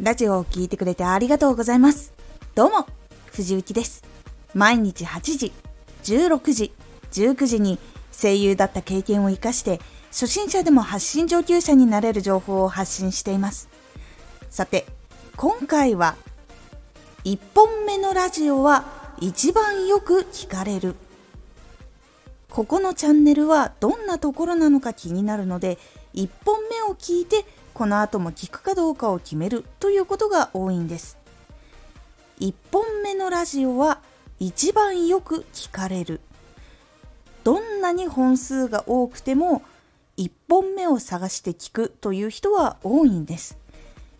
ラジオを聴いてくれてありがとうございます。どうも、藤幸です。毎日8時、16時、19時に声優だった経験を活かして初心者でも発信上級者になれる情報を発信しています。さて、今回は1本目のラジオは一番よく聞かれる。ここのチャンネルはどんなところなのか気になるので1本目を聞いてこの後も聞くかどうかを決めるということが多いんです。1本目のラジオは一番よく聞かれる。どんなに本数が多くても1本目を探して聞くという人は多いんです。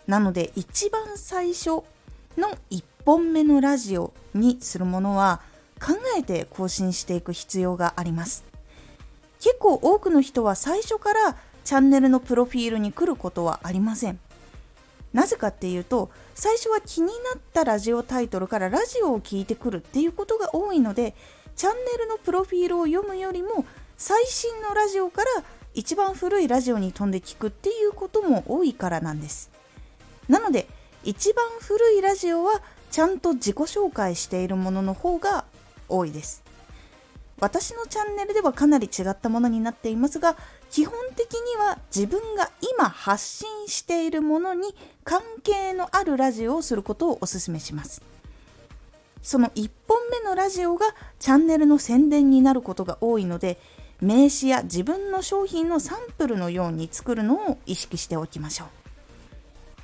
なので一番最初の1本目のラジオにするものは考えて更新していく必要があります。結構多くの人は最初からチャンネルのプロフィールに来ることはありません。なぜかっていうと最初は気になったラジオタイトルからラジオを聞いてくるっていうことが多いのでチャンネルのプロフィールを読むよりも最新のラジオから一番古いラジオに飛んで聞くっていうことも多いからなんですなので一番古いラジオはちゃんと自己紹介しているものの方が多いです私のチャンネルではかなり違ったものになっていますが基本的には自分が今発信しているものに関係のあるラジオをすることをお勧めします。その1本目のラジオがチャンネルの宣伝になることが多いので名刺や自分の商品のサンプルのように作るのを意識しておきましょ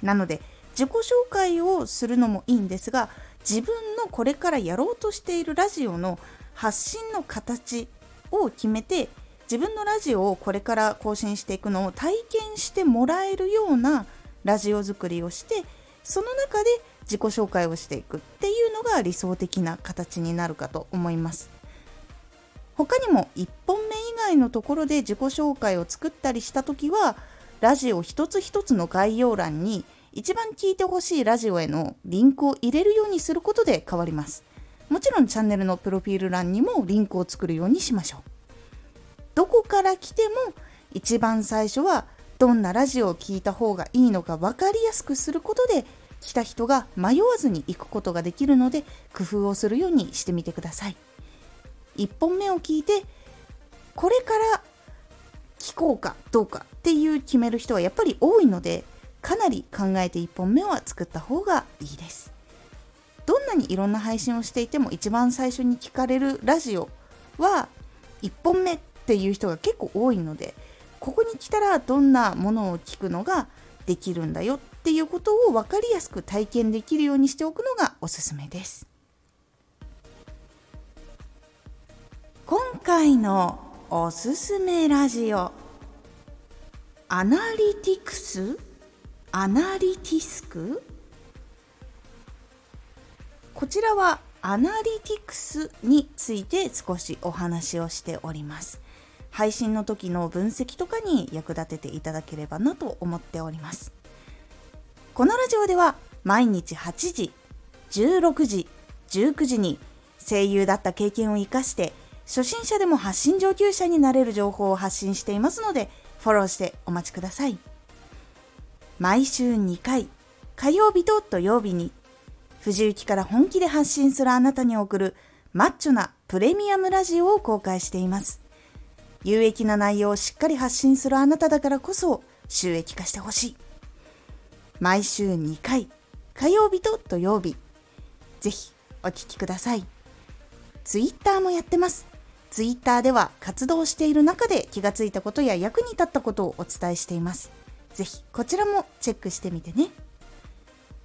う。なので自己紹介をするのもいいんですが自分のこれからやろうとしているラジオの発信の形を決めて自分のラジオをこれから更新していくのを体験してもらえるようなラジオ作りをしてその中で自己紹介をしていくっていうのが理想的な形になるかと思います。他にも1本目以外のところで自己紹介を作ったりした時はラジオ一つ一つの概要欄に一番聞いてほしいラジオへのリンクを入れるようにすることで変わります。もちろんチャンネルのプロフィール欄にもリンクを作るようにしましょう。どこから来ても一番最初はどんなラジオを聴いた方がいいのか分かりやすくすることで来た人が迷わずに行くことができるので工夫をするようにしてみてください。1本目を聞いてこれから聞こうかどうかっていう決める人はやっぱり多いのでかなり考えて1本目は作った方がいいです。にいろんな配信をしていても一番最初に聞かれるラジオは1本目っていう人が結構多いのでここに来たらどんなものを聞くのができるんだよっていうことを分かりやすく体験できるようにしておくのがおすすめです。今回のおすすめラジオアナリティクス？アナリティスク？こちらはアナリティクスについて少しお話をしております配信の時の分析とかに役立てていただければなと思っておりますこのラジオでは毎日8時16時19時に声優だった経験を生かして初心者でも発信上級者になれる情報を発信していますので、フォローしてお待ちください。毎週2回、火曜日と土曜日に、藤雪から本気で発信するあなたに送るマッチョなプレミアムラジオを公開しています。有益な内容をしっかり発信するあなただからこそ収益化してほしい。毎週2回、火曜日と土曜日。ぜひお聴きください。ツイッターもやってます。ツイッターでは活動している中で気がついたことや役に立ったことをお伝えしています。ぜひこちらもチェックしてみてね。